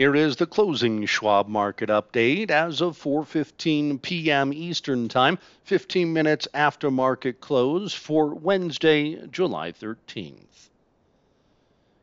Here is the closing Schwab market update as of 4:15 p.m. Eastern Time, 15 minutes after market close for Wednesday, July 13th.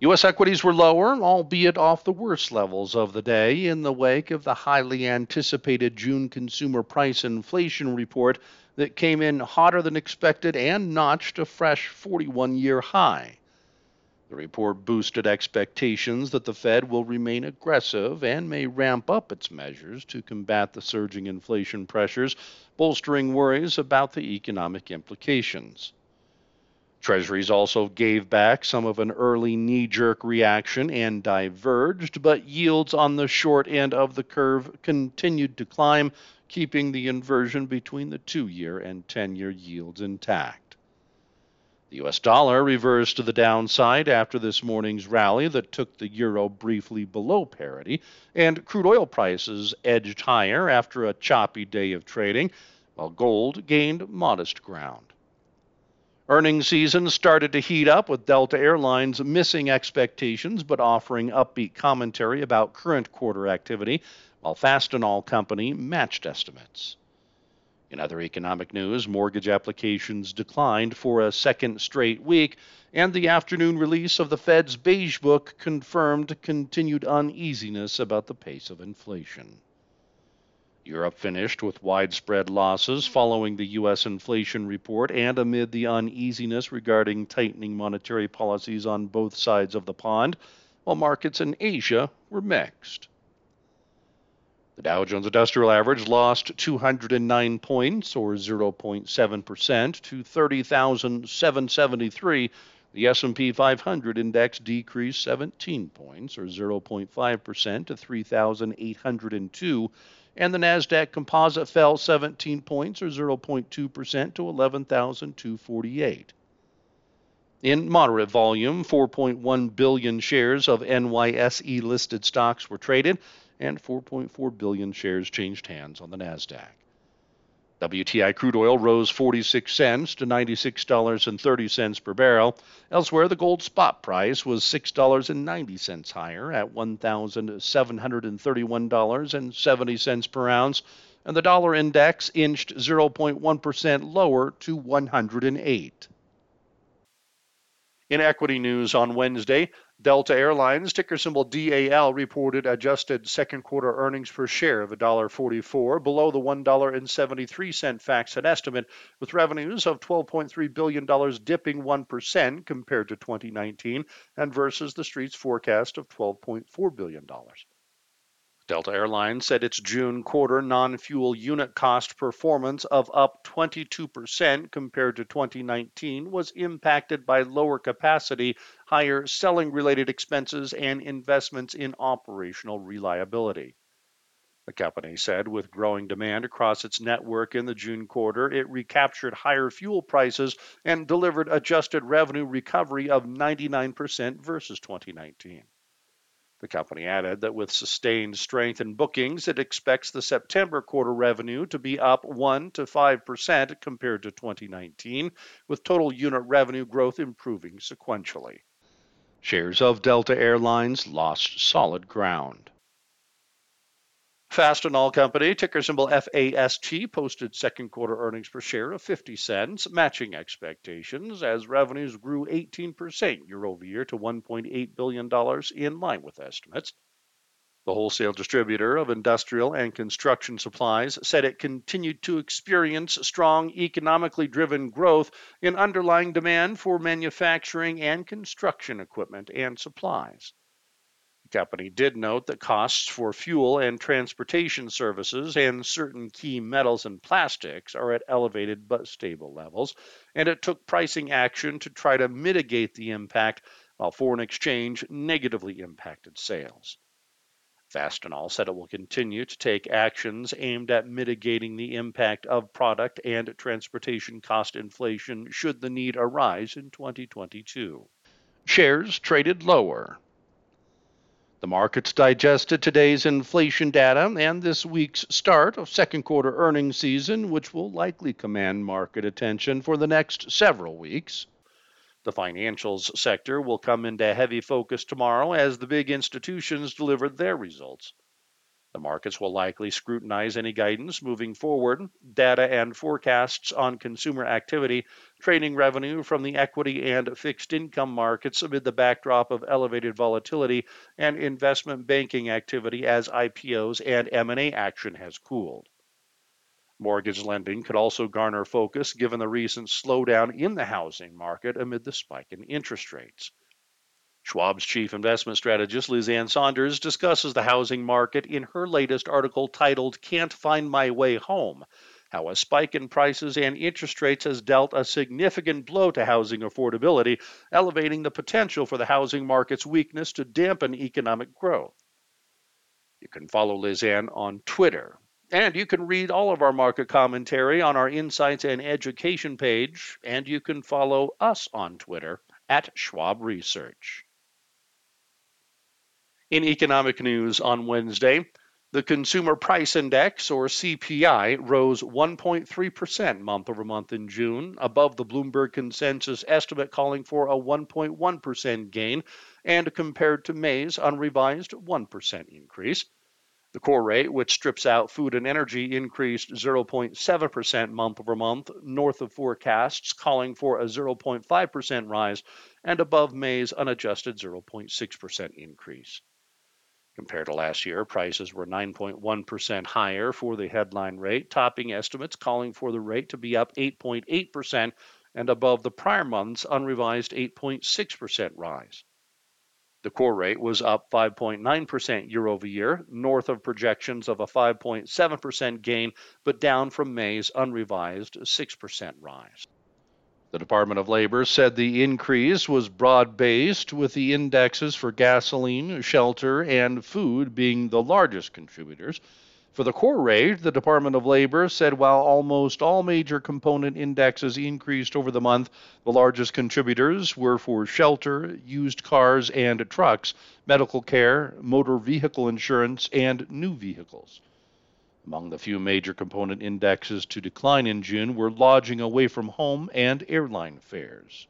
U.S. equities were lower, albeit off the worst levels of the day, in the wake of the highly anticipated June consumer price inflation report that came in hotter than expected and notched a fresh 41 year high. The report boosted expectations that the Fed will remain aggressive and may ramp up its measures to combat the surging inflation pressures, bolstering worries about the economic implications. Treasuries also gave back some of an early knee jerk reaction and diverged, but yields on the short end of the curve continued to climb, keeping the inversion between the two year and 10 year yields intact. The US dollar reversed to the downside after this morning's rally that took the euro briefly below parity, and crude oil prices edged higher after a choppy day of trading, while gold gained modest ground. Earnings season started to heat up with Delta Airlines missing expectations but offering upbeat commentary about current quarter activity, while Fastenal Company matched estimates. In other economic news, mortgage applications declined for a second straight week, and the afternoon release of the Fed's Beige Book confirmed continued uneasiness about the pace of inflation. Europe finished with widespread losses following the U.S. inflation report and amid the uneasiness regarding tightening monetary policies on both sides of the pond, while markets in Asia were mixed. The Dow Jones Industrial Average lost 209 points, or 0.7%, to 30,773. The S&P 500 index decreased 17 points, or 0.5%, to 3,802, and the Nasdaq Composite fell 17 points, or 0.2%, to 11,248. In moderate volume, 4.1 billion shares of NYSE listed stocks were traded and 4.4 billion shares changed hands on the NASDAQ. WTI crude oil rose 46 cents to $96.30 per barrel. Elsewhere, the gold spot price was $6.90 higher at $1,731.70 per ounce, and the dollar index inched 0.1% lower to 108. In equity news on Wednesday, Delta Airlines, ticker symbol DAL, reported adjusted second quarter earnings per share of $1.44, below the $1.73 FactSet estimate, with revenues of $12.3 billion dipping 1% compared to 2019 and versus the street's forecast of $12.4 billion. Delta Airlines said its June quarter non fuel unit cost performance of up 22% compared to 2019 was impacted by lower capacity, higher selling related expenses, and investments in operational reliability. The company said with growing demand across its network in the June quarter, it recaptured higher fuel prices and delivered adjusted revenue recovery of 99% versus 2019. The company added that with sustained strength in bookings, it expects the September quarter revenue to be up 1 to 5% compared to 2019, with total unit revenue growth improving sequentially. Shares of Delta Airlines lost solid ground. Fastenal Company, ticker symbol FAST, posted second quarter earnings per share of 50 cents, matching expectations as revenues grew 18% year over year to $1.8 billion in line with estimates. The wholesale distributor of industrial and construction supplies said it continued to experience strong economically driven growth in underlying demand for manufacturing and construction equipment and supplies company did note that costs for fuel and transportation services and certain key metals and plastics are at elevated but stable levels, and it took pricing action to try to mitigate the impact while foreign exchange negatively impacted sales. Fastenal said it will continue to take actions aimed at mitigating the impact of product and transportation cost inflation should the need arise in 2022. Shares traded lower. The markets digested today's inflation data and this week's start of second quarter earnings season, which will likely command market attention for the next several weeks. The financials sector will come into heavy focus tomorrow as the big institutions deliver their results. The markets will likely scrutinize any guidance moving forward, data and forecasts on consumer activity, trading revenue from the equity and fixed income markets amid the backdrop of elevated volatility and investment banking activity as IPOs and M&A action has cooled. Mortgage lending could also garner focus given the recent slowdown in the housing market amid the spike in interest rates. Schwab's chief investment strategist, Liz Ann Sonders, discusses the housing market in her latest article titled Can't Find My Way Home How a Spike in Prices and Interest Rates Has Dealt a Significant Blow to Housing Affordability, elevating the potential for the housing market's weakness to dampen economic growth. You can follow Liz Ann on Twitter. And you can read all of our market commentary on our Insights and Education page, and you can follow us on Twitter at Schwab Research. In economic news on Wednesday, the Consumer Price Index, or CPI, rose 1.3% month over month in June, above the Bloomberg consensus estimate calling for a 1.1% gain, and compared to May's unrevised 1% increase. The core rate, which strips out food and energy, increased 0.7% month over month, north of forecasts calling for a 0.5% rise and above May's unadjusted 0.6% increase. Compared to last year, prices were 9.1% higher for the headline rate, topping estimates calling for the rate to be up 8.8% and above the prior month's unrevised 8.6% rise. The core rate was up 5.9% year over year, north of projections of a 5.7% gain, but down from May's unrevised 6% rise. The Department of Labor said the increase was broad based, with the indexes for gasoline, shelter, and food being the largest contributors. For the core rate, the Department of Labor said while almost all major component indexes increased over the month, the largest contributors were for shelter, used cars and trucks, medical care, motor vehicle insurance, and new vehicles. Among the few major component indexes to decline in June were lodging away from home and airline fares.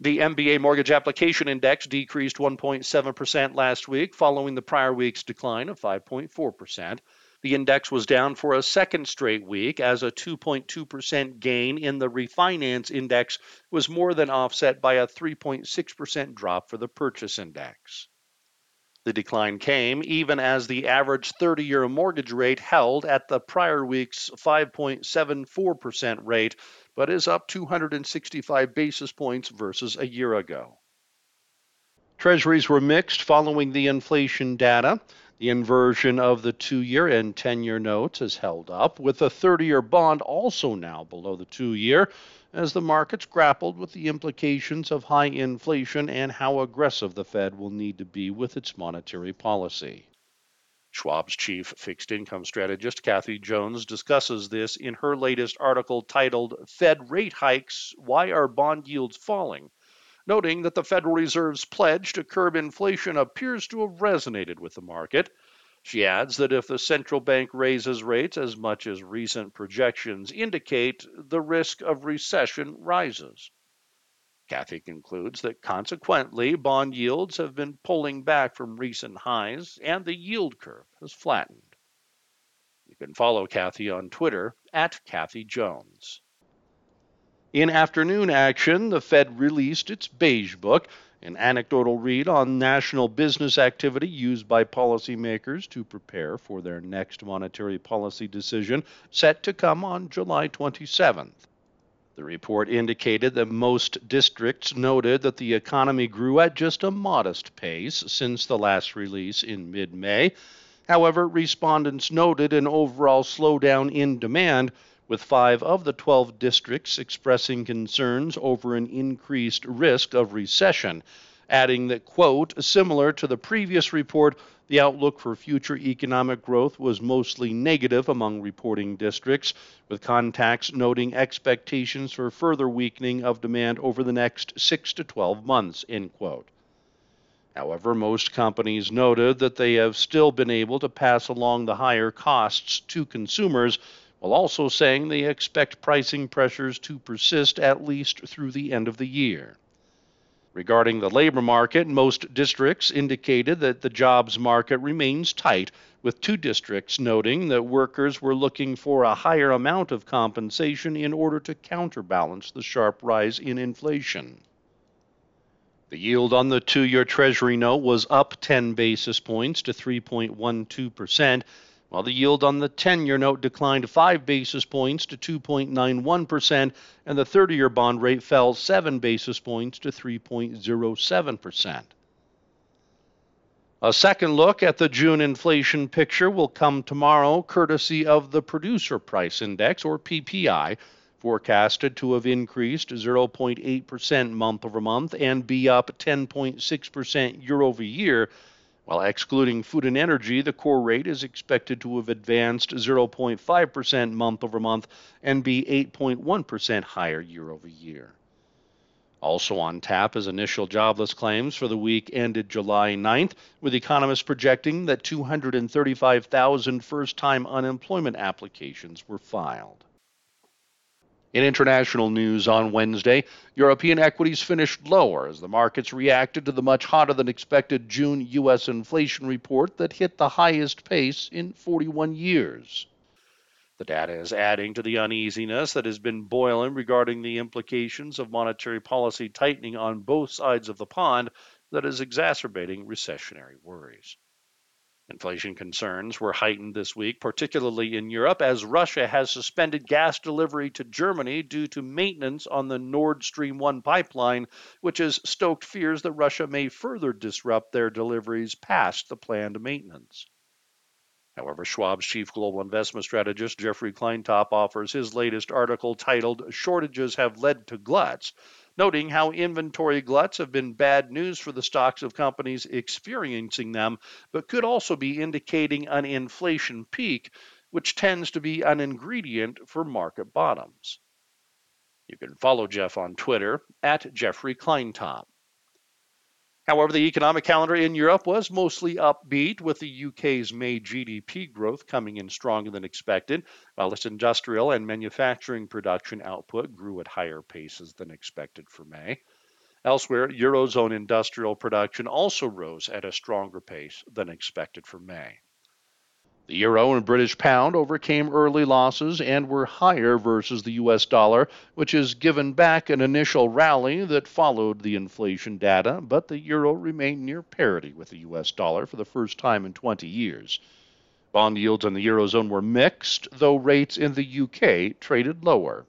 The MBA mortgage application index decreased 1.7% last week, following the prior week's decline of 5.4%. The index was down for a second straight week as a 2.2% gain in the refinance index was more than offset by a 3.6% drop for the purchase index. The decline came even as the average 30 year mortgage rate held at the prior week's 5.74% rate, but is up 265 basis points versus a year ago. Treasuries were mixed following the inflation data. The inversion of the two year and 10 year notes has held up, with the 30 year bond also now below the two year as the markets grappled with the implications of high inflation and how aggressive the Fed will need to be with its monetary policy. Schwab's chief fixed income strategist, Kathy Jones, discusses this in her latest article titled Fed Rate Hikes Why Are Bond Yields Falling? noting that the Federal Reserve's pledge to curb inflation appears to have resonated with the market. She adds that if the central bank raises rates as much as recent projections indicate, the risk of recession rises. Kathy concludes that consequently, bond yields have been pulling back from recent highs and the yield curve has flattened. You can follow Kathy on Twitter at Kathy Jones. In afternoon action, the Fed released its Beige Book, an anecdotal read on national business activity used by policymakers to prepare for their next monetary policy decision set to come on July 27th. The report indicated that most districts noted that the economy grew at just a modest pace since the last release in mid May. However, respondents noted an overall slowdown in demand with five of the 12 districts expressing concerns over an increased risk of recession, adding that, quote, similar to the previous report, the outlook for future economic growth was mostly negative among reporting districts, with contacts noting expectations for further weakening of demand over the next 6 to 12 months, end quote. However, most companies noted that they have still been able to pass along the higher costs to consumers while also saying they expect pricing pressures to persist at least through the end of the year. Regarding the labor market, most districts indicated that the jobs market remains tight, with two districts noting that workers were looking for a higher amount of compensation in order to counterbalance the sharp rise in inflation. The yield on the two year Treasury note was up 10 basis points to 3.12%, while the yield on the 10 year note declined 5 basis points to 2.91%, and the 30 year bond rate fell 7 basis points to 3.07%. A second look at the June inflation picture will come tomorrow, courtesy of the Producer Price Index, or PPI, forecasted to have increased 0.8% month over month and be up 10.6% year over year. While excluding food and energy, the core rate is expected to have advanced 0.5% month over month and be 8.1% higher year over year. Also on tap is initial jobless claims for the week ended July 9th, with economists projecting that 235,000 first time unemployment applications were filed. In international news on Wednesday, European equities finished lower as the markets reacted to the much hotter than expected June U.S. inflation report that hit the highest pace in 41 years. The data is adding to the uneasiness that has been boiling regarding the implications of monetary policy tightening on both sides of the pond that is exacerbating recessionary worries. Inflation concerns were heightened this week, particularly in Europe, as Russia has suspended gas delivery to Germany due to maintenance on the Nord Stream 1 pipeline, which has stoked fears that Russia may further disrupt their deliveries past the planned maintenance. However, Schwab's chief global investment strategist Jeffrey Kleintop offers his latest article titled Shortages Have Led to Gluts, noting how inventory gluts have been bad news for the stocks of companies experiencing them, but could also be indicating an inflation peak, which tends to be an ingredient for market bottoms. You can follow Jeff on Twitter at Jeffrey Kleintop. However, the economic calendar in Europe was mostly upbeat, with the UK's May GDP growth coming in stronger than expected, while its industrial and manufacturing production output grew at higher paces than expected for May. Elsewhere, Eurozone industrial production also rose at a stronger pace than expected for May. The euro and British pound overcame early losses and were higher versus the US dollar, which has given back an initial rally that followed the inflation data, but the euro remained near parity with the US dollar for the first time in 20 years. Bond yields in the eurozone were mixed, though rates in the UK traded lower.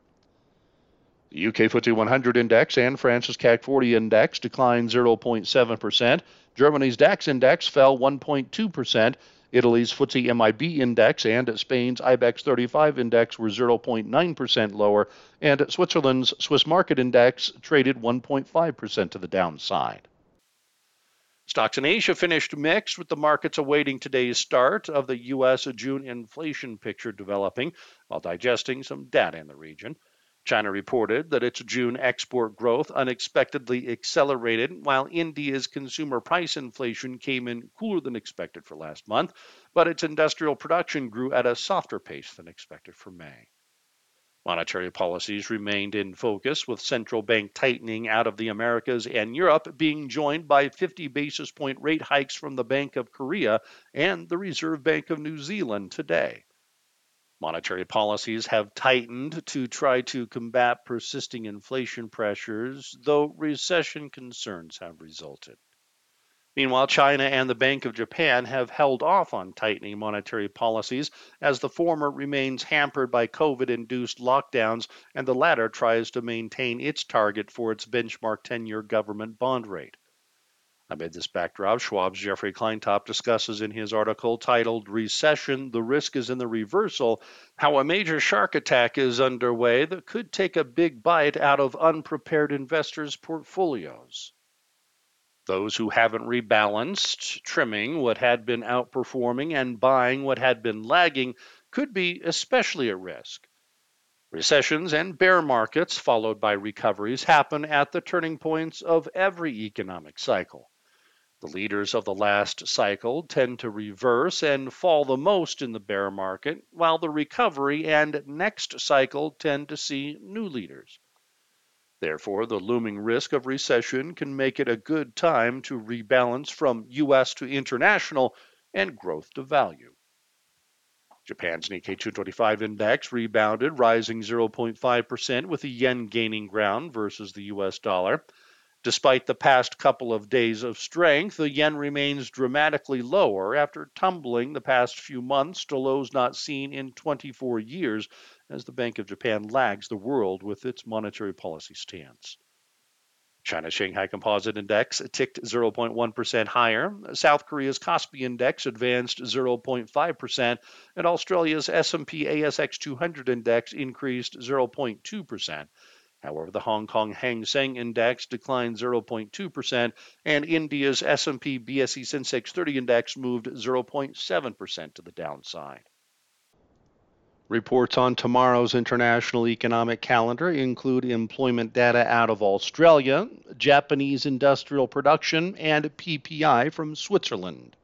The UK FTSE 100 index and France's CAC 40 index declined 0.7%. Germany's DAX index fell 1.2%. Italy's FTSE MIB index and Spain's IBEX 35 index were 0.9% lower, and Switzerland's Swiss market index traded 1.5% to the downside. Stocks in Asia finished mixed, with the markets awaiting today's start of the U.S. June inflation picture developing while digesting some data in the region. China reported that its June export growth unexpectedly accelerated, while India's consumer price inflation came in cooler than expected for last month, but its industrial production grew at a softer pace than expected for May. Monetary policies remained in focus, with central bank tightening out of the Americas and Europe being joined by 50 basis point rate hikes from the Bank of Korea and the Reserve Bank of New Zealand today. Monetary policies have tightened to try to combat persisting inflation pressures, though recession concerns have resulted. Meanwhile, China and the Bank of Japan have held off on tightening monetary policies as the former remains hampered by COVID induced lockdowns and the latter tries to maintain its target for its benchmark 10 year government bond rate. Amid this backdrop, Schwab's Jeffrey Kleintop discusses in his article titled Recession The Risk is in the Reversal how a major shark attack is underway that could take a big bite out of unprepared investors' portfolios. Those who haven't rebalanced, trimming what had been outperforming and buying what had been lagging, could be especially at risk. Recessions and bear markets, followed by recoveries, happen at the turning points of every economic cycle. The leaders of the last cycle tend to reverse and fall the most in the bear market, while the recovery and next cycle tend to see new leaders. Therefore, the looming risk of recession can make it a good time to rebalance from U.S. to international and growth to value. Japan's Nikkei 225 index rebounded, rising 0.5%, with the yen gaining ground versus the U.S. dollar. Despite the past couple of days of strength, the yen remains dramatically lower after tumbling the past few months to lows not seen in 24 years as the Bank of Japan lags the world with its monetary policy stance. China's Shanghai Composite Index ticked 0.1% higher. South Korea's Kospi Index advanced 0.5%, and Australia's S&P ASX 200 Index increased 0.2%. However, the Hong Kong Hang Seng Index declined 0.2%, and India's S&P BSE Sensex 30 Index moved 0.7% to the downside. Reports on tomorrow's international economic calendar include employment data out of Australia, Japanese industrial production, and PPI from Switzerland.